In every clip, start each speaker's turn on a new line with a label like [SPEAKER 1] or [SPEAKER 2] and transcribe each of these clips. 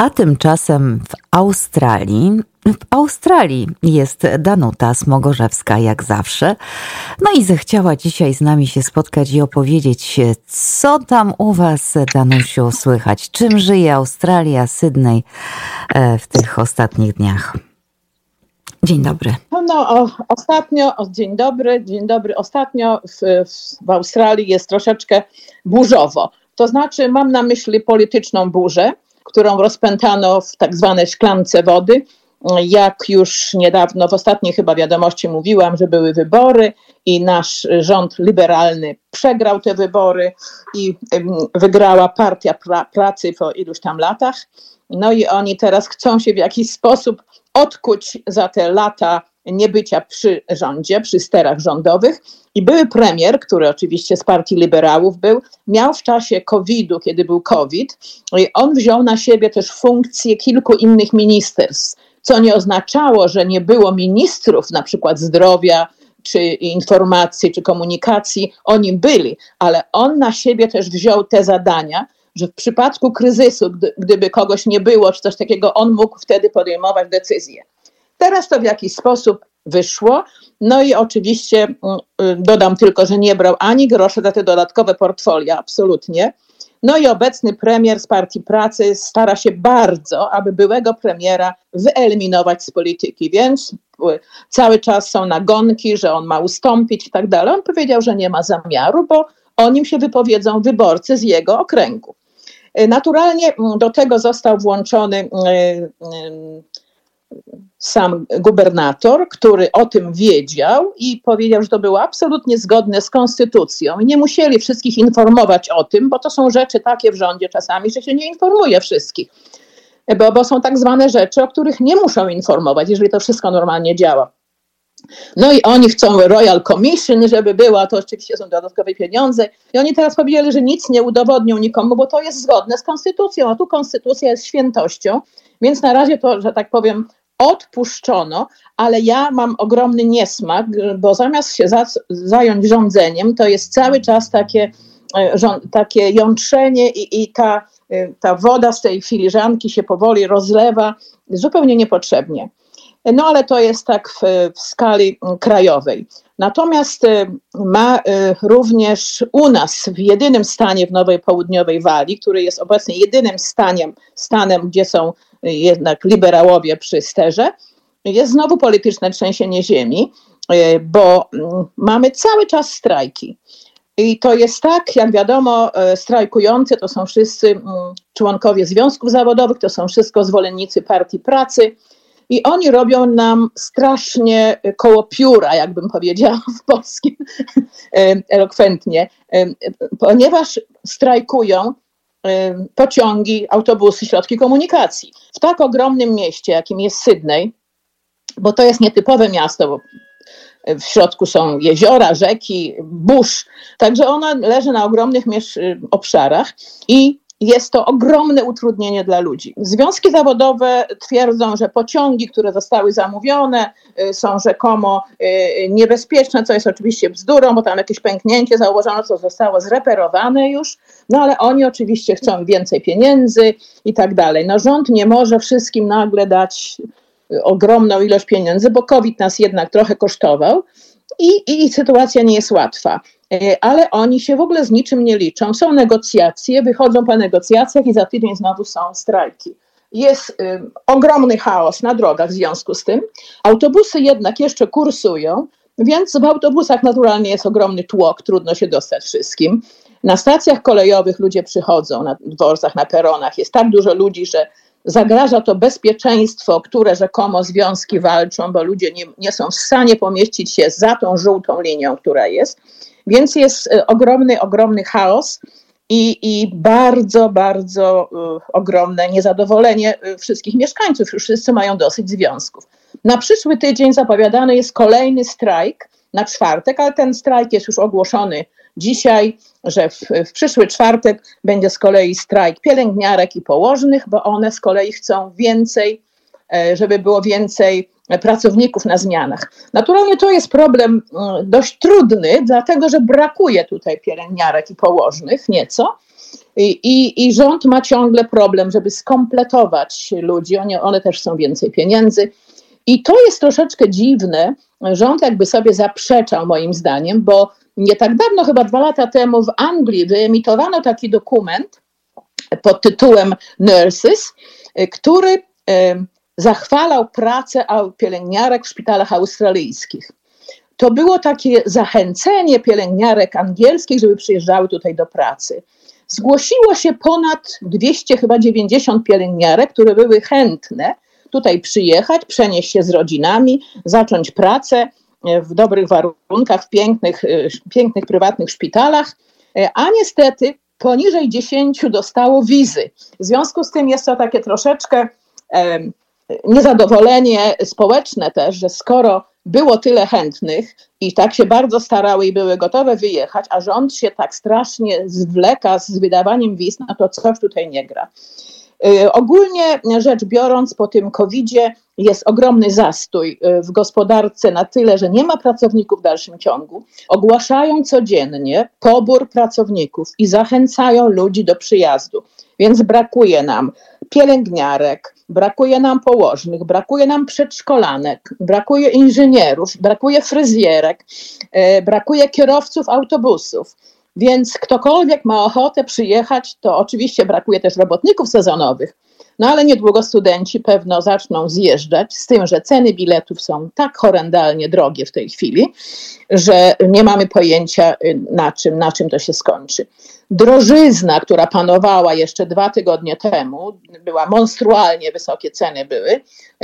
[SPEAKER 1] A tymczasem w Australii, w Australii jest Danuta Smogorzewska jak zawsze. No i zechciała dzisiaj z nami się spotkać i opowiedzieć, co tam u Was, Danusiu, słychać. Czym żyje Australia, Sydney e, w tych ostatnich dniach? Dzień dobry.
[SPEAKER 2] No, no o, ostatnio, o, dzień dobry, dzień dobry. Ostatnio w, w, w Australii jest troszeczkę burzowo. To znaczy, mam na myśli polityczną burzę którą rozpętano w tak zwanej szklance wody. Jak już niedawno, w ostatniej chyba wiadomości mówiłam, że były wybory i nasz rząd liberalny przegrał te wybory i wygrała partia pra pracy po iluś tam latach. No i oni teraz chcą się w jakiś sposób odkuć za te lata niebycia przy rządzie, przy sterach rządowych. I były premier, który oczywiście z partii liberałów był, miał w czasie COVID-u, kiedy był COVID, on wziął na siebie też funkcję kilku innych ministerstw, co nie oznaczało, że nie było ministrów, na przykład zdrowia, czy informacji, czy komunikacji, oni byli, ale on na siebie też wziął te zadania, że w przypadku kryzysu, gdy, gdyby kogoś nie było, czy coś takiego, on mógł wtedy podejmować decyzje. Teraz to w jakiś sposób wyszło. No i oczywiście mm, y, dodam tylko, że nie brał ani grosza za te dodatkowe portfolia, absolutnie. No i obecny premier z Partii Pracy stara się bardzo, aby byłego premiera wyeliminować z polityki, więc y, cały czas są nagonki, że on ma ustąpić i tak dalej. On powiedział, że nie ma zamiaru, bo o nim się wypowiedzą wyborcy z jego okręgu. Y, naturalnie mm, do tego został włączony sam gubernator, który o tym wiedział i powiedział, że to było absolutnie zgodne z konstytucją i nie musieli wszystkich informować o tym, bo to są rzeczy takie w rządzie czasami, że się nie informuje wszystkich. Bo, bo są tak zwane rzeczy, o których nie muszą informować, jeżeli to wszystko normalnie działa. No i oni chcą Royal Commission, żeby była, to oczywiście są dodatkowe pieniądze. I oni teraz powiedzieli, że nic nie udowodnią nikomu, bo to jest zgodne z konstytucją, a tu konstytucja jest świętością. Więc na razie to, że tak powiem, odpuszczono, ale ja mam ogromny niesmak, bo zamiast się za, zająć rządzeniem, to jest cały czas takie, e, takie jątrzenie i, i ta, e, ta woda z tej filiżanki się powoli rozlewa zupełnie niepotrzebnie. No ale to jest tak w, w skali krajowej. Natomiast e, ma również u nas w jedynym stanie w Nowej Południowej Walii, który jest obecnie jedynym staniem, stanem, gdzie są jednak liberałowie przy sterze, jest znowu polityczne trzęsienie ziemi, e, bo mm, mamy cały czas strajki. I to jest tak, jak wiadomo, strajkujący to są wszyscy mm, członkowie związków zawodowych, to są wszystko zwolennicy partii pracy. I oni robią nam strasznie koło pióra, jakbym powiedziała w polskim elokwentnie, ponieważ strajkują pociągi, autobusy, środki komunikacji. W tak ogromnym mieście, jakim jest Sydney, bo to jest nietypowe miasto, bo w środku są jeziora, rzeki, burz, także ona leży na ogromnych obszarach i jest to ogromne utrudnienie dla ludzi. Związki zawodowe twierdzą, że pociągi, które zostały zamówione, y, są rzekomo y, niebezpieczne, co jest oczywiście bzdurą, bo tam jakieś pęknięcie założono, co zostało zreperowane już, no ale oni oczywiście chcą więcej pieniędzy i tak dalej. No rząd nie może wszystkim nagle dać y, ogromną ilość pieniędzy, bo COVID nas jednak trochę kosztował i, i sytuacja nie jest łatwa. E, ale oni się w ogóle z niczym nie liczą. Są negocjacje, wychodzą po negocjacjach i za tydzień znowu są strajki. Jest y, ogromny chaos na drogach w związku z tym. Autobusy jednak jeszcze kursują, więc w autobusach naturalnie jest ogromny tłok, trudno się dostać wszystkim. Na stacjach kolejowych ludzie przychodzą, na dworcach, na peronach. Jest tak dużo ludzi, że zagraża to bezpieczeństwo, które rzekomo związki walczą, bo ludzie nie, nie są w stanie pomieścić się za tą żółtą linią, która jest. Więc jest e, ogromny, ogromny chaos i, i bardzo, bardzo y, ogromne niezadowolenie e, wszystkich mieszkańców. Już wszyscy mają dosyć związków. Na przyszły tydzień zapowiadany jest kolejny strajk na czwartek, ale ten strajk jest już ogłoszony dzisiaj, że w, w, przyszły czwartek będzie z kolei strajk pielęgniarek i położnych, bo one z kolei chcą więcej, żeby było więcej pracowników na zmianach. Naturalnie to jest problem mm, dość trudny, dlatego że brakuje tutaj pielęgniarek i położnych nieco. I, i, I rząd ma ciągle problem, żeby skompletować ludzi. One, one też chcą więcej pieniędzy. I to jest troszeczkę dziwne. Rząd jakby sobie zaprzeczał, moim zdaniem, bo nie tak dawno, chyba dwa lata temu, w Anglii wyemitowano taki dokument pod tytułem Nurses, który zachwalał pracę pielęgniarek w szpitalach australijskich. To było takie zachęcenie pielęgniarek angielskich, żeby przyjeżdżały tutaj do pracy. Zgłosiło się ponad 200, chyba 90 pielęgniarek, które były chętne tutaj przyjechać, przenieść się z rodzinami, zacząć pracę w dobrych warunkach, w pięknych, pięknych prywatnych szpitalach, a niestety poniżej 10 dostało wizy. W związku z tym jest to takie troszeczkę niezadowolenie społeczne też, że skoro było tyle chętnych i tak się bardzo starały i były gotowe wyjechać, a rząd się tak strasznie zwleka z wydawaniem wiz, no to coś tutaj nie gra. Y, ogólnie rzecz biorąc, po tym COVID-zie jest ogromny zastój y, w gospodarce na tyle, że nie ma pracowników w dalszym ciągu. Ogłaszają codziennie pobór pracowników i zachęcają ludzi do przyjazdu. Więc brakuje nam pielęgniarek, brakuje nam położnych, brakuje nam przedszkolanek, brakuje inżynierów, brakuje fryzjerek, y, brakuje kierowców autobusów. Więc ktokolwiek ma ochotę przyjechać, to oczywiście brakuje też robotników sezonowych. No ale niedługo studenci pewno zaczną zjeżdżać, z tym, że ceny biletów są tak horrendalnie drogie w tej chwili, że nie mamy pojęcia, y, na czym, na czym to się skończy. Drożyzna, która panowała jeszcze dwa tygodnie temu, była monstrualnie wysokie ceny były.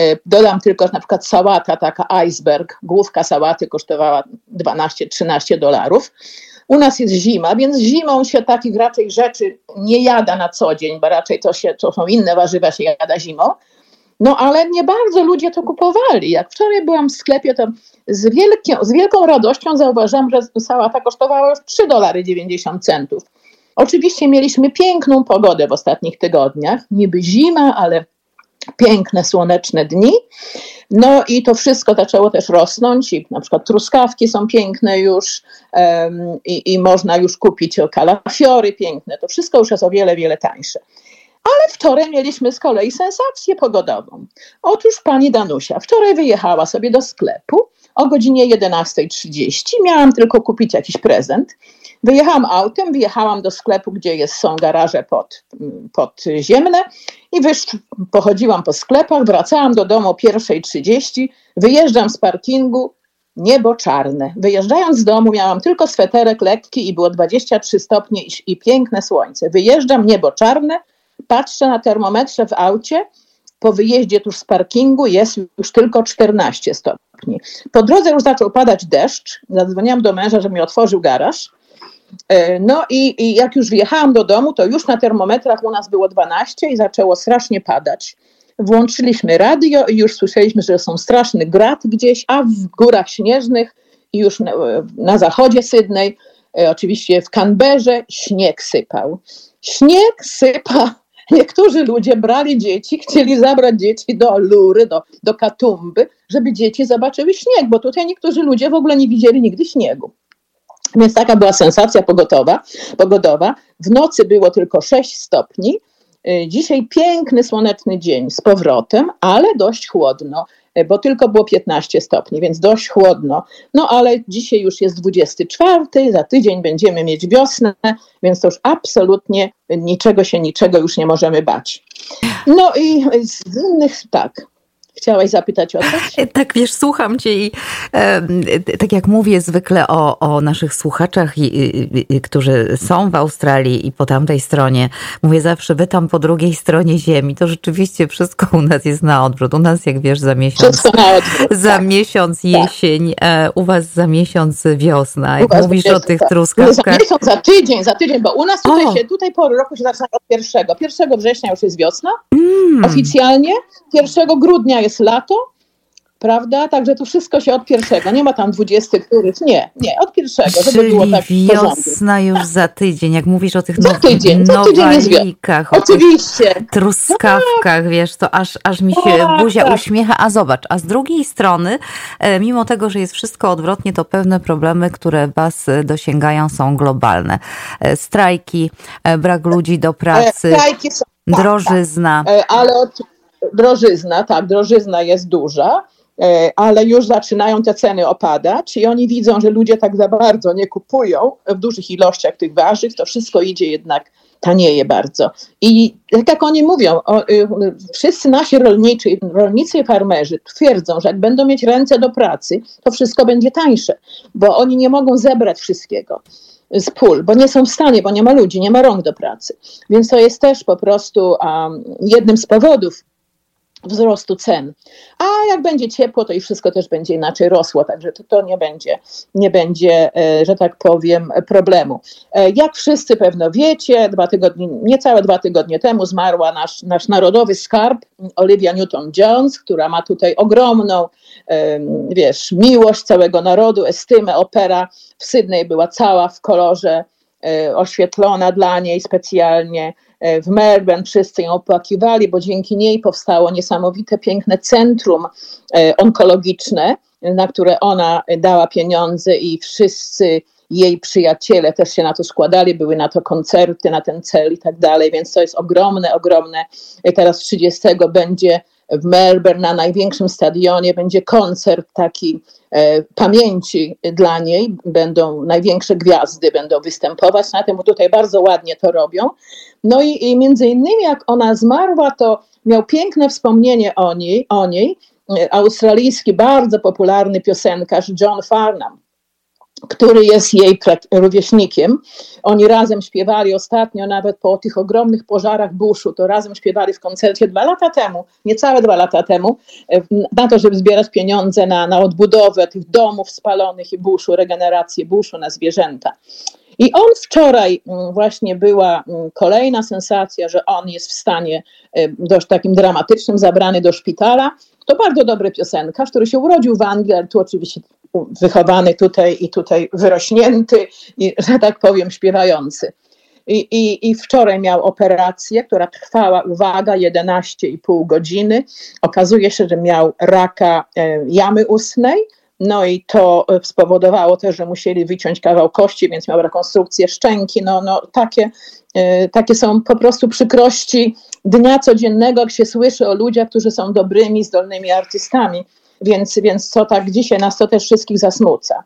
[SPEAKER 2] Y, dodam tylko, że na przykład sałata, taka iceberg, główka sałaty kosztowała 12-13 dolarów u nas jest zima, więc zimą się takich raczej rzeczy nie jada na co dzień, bo raczej to, się, to są inne warzywa się jada zimą. No ale nie bardzo ludzie to kupowali. Jak wczoraj byłam w sklepie, to z, wielkie, z wielką radością zauważyłam, że sałata kosztowała już 3 dolary 90 centów. Oczywiście mieliśmy piękną pogodę w ostatnich tygodniach, niby zima, ale piękne, słoneczne dni. No i to wszystko zaczęło też rosnąć i na przykład truskawki są piękne już um, i, i, można już kupić kalafiory piękne. To wszystko już jest o wiele, wiele tańsze. Ale wczoraj mieliśmy z kolei sensację pogodową. Otóż pani Danusia wczoraj wyjechała sobie do sklepu o godzinie 11.30. Miałam tylko kupić jakiś prezent. Wyjechałam autem, wjechałam do sklepu, gdzie jest, są garaże pod, podziemne i wysz, pochodziłam po sklepach, wracałam do domu o 1.30, wyjeżdżam z parkingu, niebo czarne. Wyjeżdżając z domu miałam tylko sweterek lekki i było 23 stopnie i, i piękne słońce. Wyjeżdżam, niebo czarne, patrzę na termometrze w aucie, po wyjeździe tuż z parkingu jest już tylko 14 stopni. Po drodze już zaczął padać deszcz. Zadzwoniłam do męża, że mi otworzył garaż. E, no i, i, jak już wjechałam do domu, to już na termometrach u nas było 12 i zaczęło strasznie padać. Włączyliśmy radio i już słyszeliśmy, że są straszny grad gdzieś, a w górach śnieżnych i już na, na zachodzie Sydney, e, oczywiście w Canberrze, śnieg sypał. Śnieg sypa. Niektórzy ludzie brali dzieci, chcieli zabrać dzieci do Lury, do, do Katumby, żeby dzieci zobaczyły śnieg, bo tutaj niektórzy ludzie w ogóle nie widzieli nigdy śniegu. Więc taka była sensacja pogotowa, pogodowa. W nocy było tylko 6 stopni. Y, dzisiaj piękny, słoneczny dzień z powrotem, ale dość chłodno, y, bo tylko było 15 stopni, więc dość chłodno. No ale dzisiaj już jest 24, za tydzień będziemy mieć wiosnę, więc to już absolutnie niczego się, niczego już nie możemy bać. No i z innych, tak. Chciałaś zapytać o coś?
[SPEAKER 1] Tak, wiesz, słucham cię i e, tak jak mówię zwykle o, o naszych słuchaczach, i, i, i, którzy są w Australii i po tamtej stronie, mówię zawsze, wy tam po drugiej stronie ziemi, to rzeczywiście wszystko u nas jest na odwrót. U nas, jak wiesz, za miesiąc, za tak. miesiąc tak. jesień, e, u was za miesiąc wiosna. Jak mówisz o tych tak. truskawkach.
[SPEAKER 2] Za miesiąc, za tydzień, za tydzień, bo u nas tutaj, się, tutaj po roku się zaczyna od pierwszego. Pierwszego września już jest wiosna, mm. oficjalnie. Pierwszego grudnia jest lato, prawda? Także to wszystko się od pierwszego. Nie ma tam dwudziesty któryś. Nie, nie, od pierwszego,
[SPEAKER 1] żeby Czyli było tak wiosna już za tydzień, jak mówisz o tych
[SPEAKER 2] za tydzień,
[SPEAKER 1] nowalikach,
[SPEAKER 2] o Oczywiście.
[SPEAKER 1] truskawkach, tak. wiesz, to aż, aż mi się tak, buzia tak. uśmiecha. A zobacz, a z drugiej strony, e, mimo tego, że jest wszystko odwrotnie, to pewne problemy, które was e, dosięgają są globalne. E, strajki, brak ludzi do pracy, są, drożyzna.
[SPEAKER 2] Ale od, drożyzna, tak, drożyzna jest duża E, ale już zaczynają te ceny opadać i oni widzą, że ludzie tak za bardzo nie kupują w dużych ilościach tych warzyw, to wszystko idzie jednak tanieje bardzo. I tak oni mówią, o, y, wszyscy nasi rolniczy, rolnicy i farmerzy twierdzą, że jak będą mieć ręce do pracy, to wszystko będzie tańsze, bo oni nie mogą zebrać wszystkiego z pól, bo nie są w stanie, bo nie ma ludzi, nie ma rąk do pracy. Więc to jest też po prostu um, jednym z powodów, wzrostu cen. A jak będzie ciepło, to i wszystko też będzie inaczej rosło, także to, to nie będzie, nie będzie, e, że tak powiem, problemu. E, jak wszyscy pewno wiecie, dwa tygodnie, niecałe dwa tygodnie temu zmarła nasz, nasz narodowy skarb Olivia Newton-Jones, która ma tutaj ogromną, wiesz, miłość całego narodu, estymę. Opera w Sydney była cała w kolorze oświetlona dla niej specjalnie. E, w Melbourne wszyscy ją opłakiwali, bo dzięki niej powstało niesamowite, piękne centrum e, onkologiczne, na które ona dała pieniądze i wszyscy jej przyjaciele też się na to składali, były na to koncerty, na ten cel i tak dalej, więc to jest ogromne, ogromne. Teraz 30 będzie w Melbourne na największym stadionie będzie koncert taki e, pamięci dla niej. Będą największe gwiazdy będą występować na tym, bo tutaj bardzo ładnie to robią. No i, i między innymi jak ona zmarła, to miał piękne wspomnienie o niej, o niej e, australijski, bardzo popularny piosenkarz John Farnham który jest jej rówieśnikiem. Oni razem śpiewali ostatnio, nawet po tych ogromnych pożarach buszu, to razem śpiewali w koncercie dwa lata temu, niecałe dwa lata temu, na to, żeby zbierać pieniądze na, na odbudowę tych domów spalonych i buszu, regenerację buszu na zwierzęta. I on wczoraj właśnie była kolejna sensacja, że on jest w stanie dość takim dramatycznym, zabrany do szpitala. To bardzo dobry piosenkarz, który się urodził w Anglii, ale tu oczywiście wychowany tutaj i tutaj wyrośnięty i, że tak powiem, śpiewający. I, i, I wczoraj miał operację, która trwała, uwaga, 11,5 godziny. Okazuje się, że miał raka e, jamy ustnej, no i to spowodowało też, że musieli wyciąć kawał kości, więc miał rekonstrukcję szczęki. No, no takie, e, takie są po prostu przykrości dnia codziennego, jak się słyszy o ludziach, którzy są dobrymi, zdolnymi artystami. Więc, więc to tak dzisiaj nas to też wszystkich zasmuca.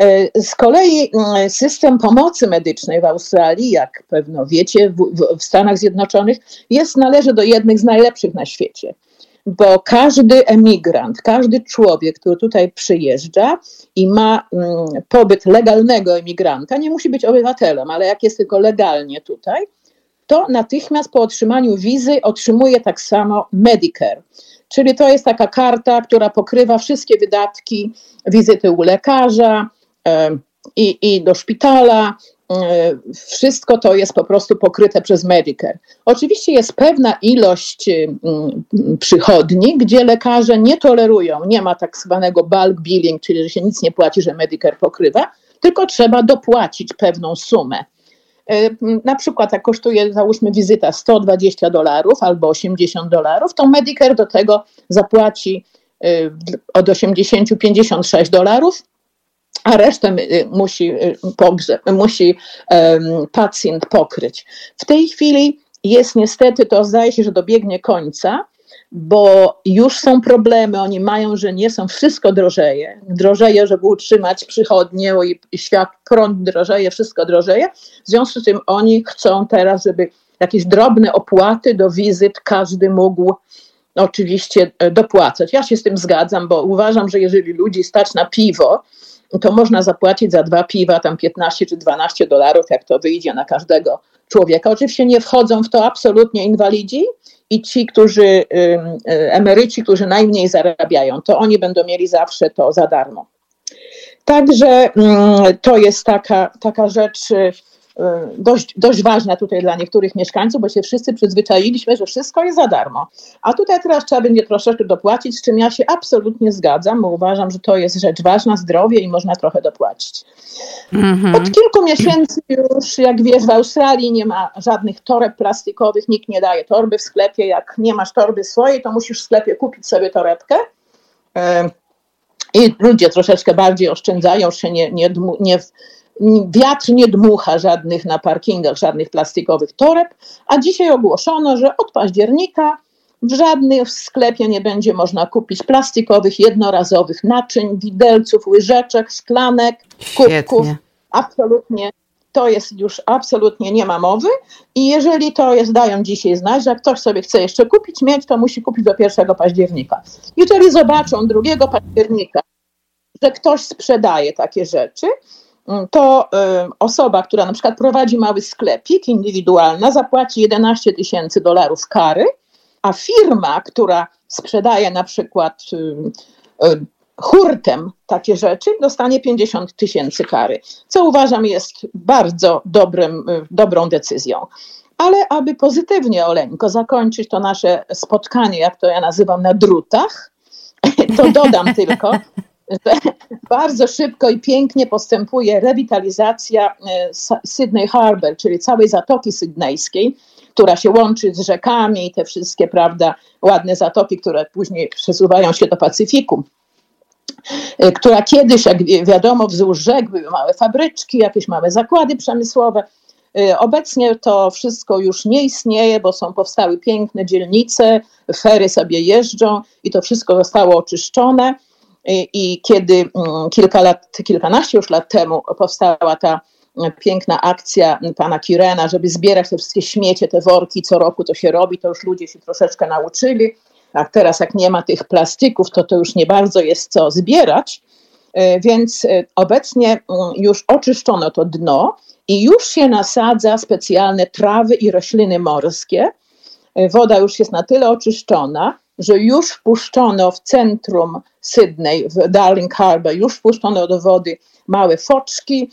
[SPEAKER 2] E, z kolei system pomocy medycznej w Australii, jak pewno wiecie, w, w, Stanach Zjednoczonych, jest, należy do jednych z najlepszych na świecie. Bo każdy emigrant, każdy człowiek, który tutaj przyjeżdża i ma pobyt legalnego emigranta, nie musi być obywatelem, ale jak jest tylko legalnie tutaj, to natychmiast po otrzymaniu wizy otrzymuje tak samo Medicare. Czyli to jest taka karta, która pokrywa wszystkie wydatki, wizyty u lekarza i, i do szpitala. Wszystko to jest po prostu pokryte przez Medicare. Oczywiście jest pewna ilość przychodni, gdzie lekarze nie tolerują, nie ma tak zwanego bulk billing, czyli że się nic nie płaci, że Medicare pokrywa, tylko trzeba dopłacić pewną sumę. E, na przykład jak kosztuje załóżmy wizyta 120 dolarów albo 80 dolarów, to Medicare do tego zapłaci e, od 80 56 dolarów, a resztę e, musi, musi pacjent pokryć. W tej chwili jest niestety, to zdaje się, że dobiegnie końca, bo już są problemy, oni mają, że nie są, wszystko drożeje. Drożeje, żeby utrzymać przychodnie i świat, prąd drożeje, wszystko drożeje. W związku z tym oni chcą teraz, żeby jakieś drobne opłaty do wizyt każdy mógł oczywiście e, dopłacać. Ja się z tym zgadzam, bo uważam, że jeżeli ludzi stać na piwo, to można zapłacić za dwa piwa tam 15 czy 12 dolarów, jak to wyjdzie na każdego człowieka. Oczywiście nie wchodzą w to absolutnie inwalidzi, i ci, którzy, y, emeryci, którzy najmniej zarabiają, to oni będą mieli zawsze to za darmo. Także mm, to jest taka, taka rzecz, y, dość, dość ważna tutaj dla niektórych mieszkańców, bo się wszyscy przyzwyczailiśmy, że wszystko jest za darmo. A tutaj teraz trzeba będzie troszeczkę dopłacić, z czym ja się absolutnie zgadzam, bo uważam, że to jest rzecz ważna, zdrowie i można trochę dopłacić. Mm-hmm. Od kilku miesięcy już, jak wiesz, w Australii nie ma żadnych toreb plastikowych, nikt nie daje torby w sklepie. Jak nie masz torby swojej, to musisz w sklepie kupić sobie torebkę. I ludzie troszeczkę bardziej oszczędzają się, nie, nie, nie, wiatr nie dmucha żadnych na parkingach, żadnych plastikowych toreb, a dzisiaj ogłoszono, że od października w żadnym sklepie nie będzie można kupić plastikowych, jednorazowych naczyń, widelców, łyżeczek, szklanek, kubków. Absolutnie. To jest już absolutnie nie ma mowy i jeżeli to jest, dają dzisiaj znać, że ktoś sobie chce jeszcze kupić, mieć, to musi kupić do 1 października. Jeżeli zobaczą 2 października, że ktoś sprzedaje takie rzeczy, to osoba, która na przykład prowadzi mały sklepik indywidualna, zapłaci 11 tysięcy dolarów kary, a firma, która sprzedaje na przykład y, hurtem takie rzeczy, dostanie 50 tysięcy kary, co uważam jest bardzo dobrym, dobrą decyzją. Ale aby pozytywnie, Oleńko, zakończyć to nasze spotkanie, jak to ja nazywam, na drutach, to dodam tylko, że bardzo szybko i pięknie postępuje rewitalizacja e, Sydney Harbor, czyli całej Zatoki Sydneyskiej, która się łączy z rzekami i te wszystkie, prawda, ładne zatoki, które później przesuwają się do Pacyfiku e, która kiedyś, jak wiadomo, wzdłuż rzek były małe fabryczki, jakieś małe zakłady przemysłowe. E, obecnie to wszystko już nie istnieje, bo są powstały piękne dzielnice, fery sobie jeżdżą i to wszystko zostało oczyszczone. I kiedy mm, kilka lat, kilkanaście już lat temu powstała ta piękna akcja pana Kirena, żeby zbierać te wszystkie śmiecie, te worki, co roku to się robi, to już ludzie się troszeczkę nauczyli. A teraz, jak nie ma tych plastików, to to już nie bardzo jest co zbierać. E, więc e, obecnie mm, już oczyszczono to dno i już się nasadza specjalne trawy i rośliny morskie. E, woda już jest na tyle oczyszczona, że już wpuszczono w centrum Sydney, w Darling Harbour, już wpuszczono do wody małe foczki,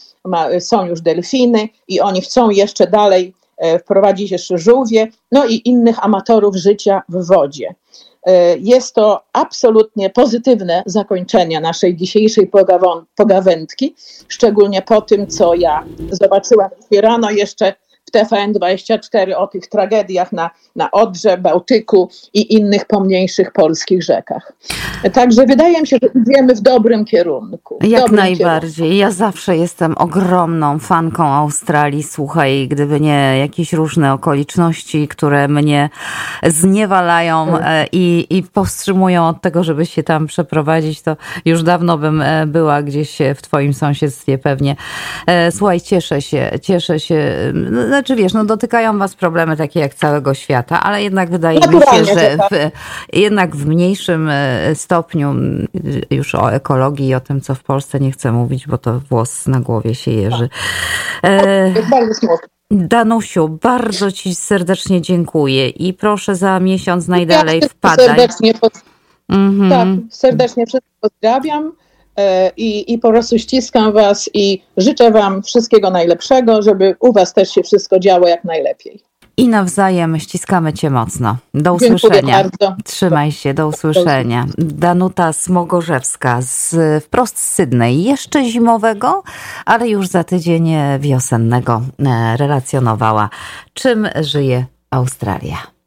[SPEAKER 2] są już delfiny i oni chcą jeszcze dalej e, wprowadzić jeszcze żółwie, no i innych amatorów życia w wodzie. E, jest to absolutnie pozytywne zakończenie naszej dzisiejszej pogawędki, szczególnie po tym, co ja zobaczyłam rano jeszcze w TVN24 o tych tragediach na, na Odrze, Bałtyku i innych pomniejszych polskich rzekach. Także wydaje mi się, że idziemy w dobrym kierunku. W
[SPEAKER 1] Jak
[SPEAKER 2] dobrym
[SPEAKER 1] najbardziej. Kierunku. Ja zawsze jestem ogromną fanką Australii. Słuchaj, gdyby nie jakieś różne okoliczności, które mnie zniewalają hmm. i, i powstrzymują od tego, żeby się tam przeprowadzić, to już dawno bym e, była gdzieś w Twoim sąsiedztwie pewnie. E, słuchaj, cieszę się, cieszę się. No, znaczy wiesz, no dotykają was problemy takie jak całego świata, ale jednak wydaje mi się, że tak. w, jednak w mniejszym e, stopniu już o ekologii i o tym, co w Polsce nie chcę mówić, bo to włos na głowie się jeży. E, Danusiu, bardzo Ci serdecznie dziękuję i proszę za miesiąc najdalej ja wpadaj.
[SPEAKER 2] Serdecznie, mhm. Tak, serdecznie wszystkich pozdrawiam. E, I, I po prostu ściskam Was i życzę Wam wszystkiego najlepszego, żeby u Was też się wszystko działo jak najlepiej.
[SPEAKER 1] I nawzajem ściskamy Cię mocno. Do usłyszenia. Bardzo. Trzymaj się, do usłyszenia. Danuta Smogorzewska z wprost z Sydney, jeszcze zimowego, ale już za tydzień wiosennego e, relacjonowała, czym żyje Australia.